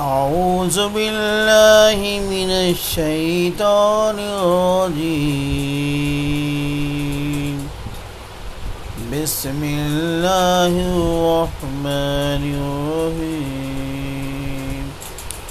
أعوذ بالله من الشيطان الرجيم. بسم الله الرحمن الرحيم.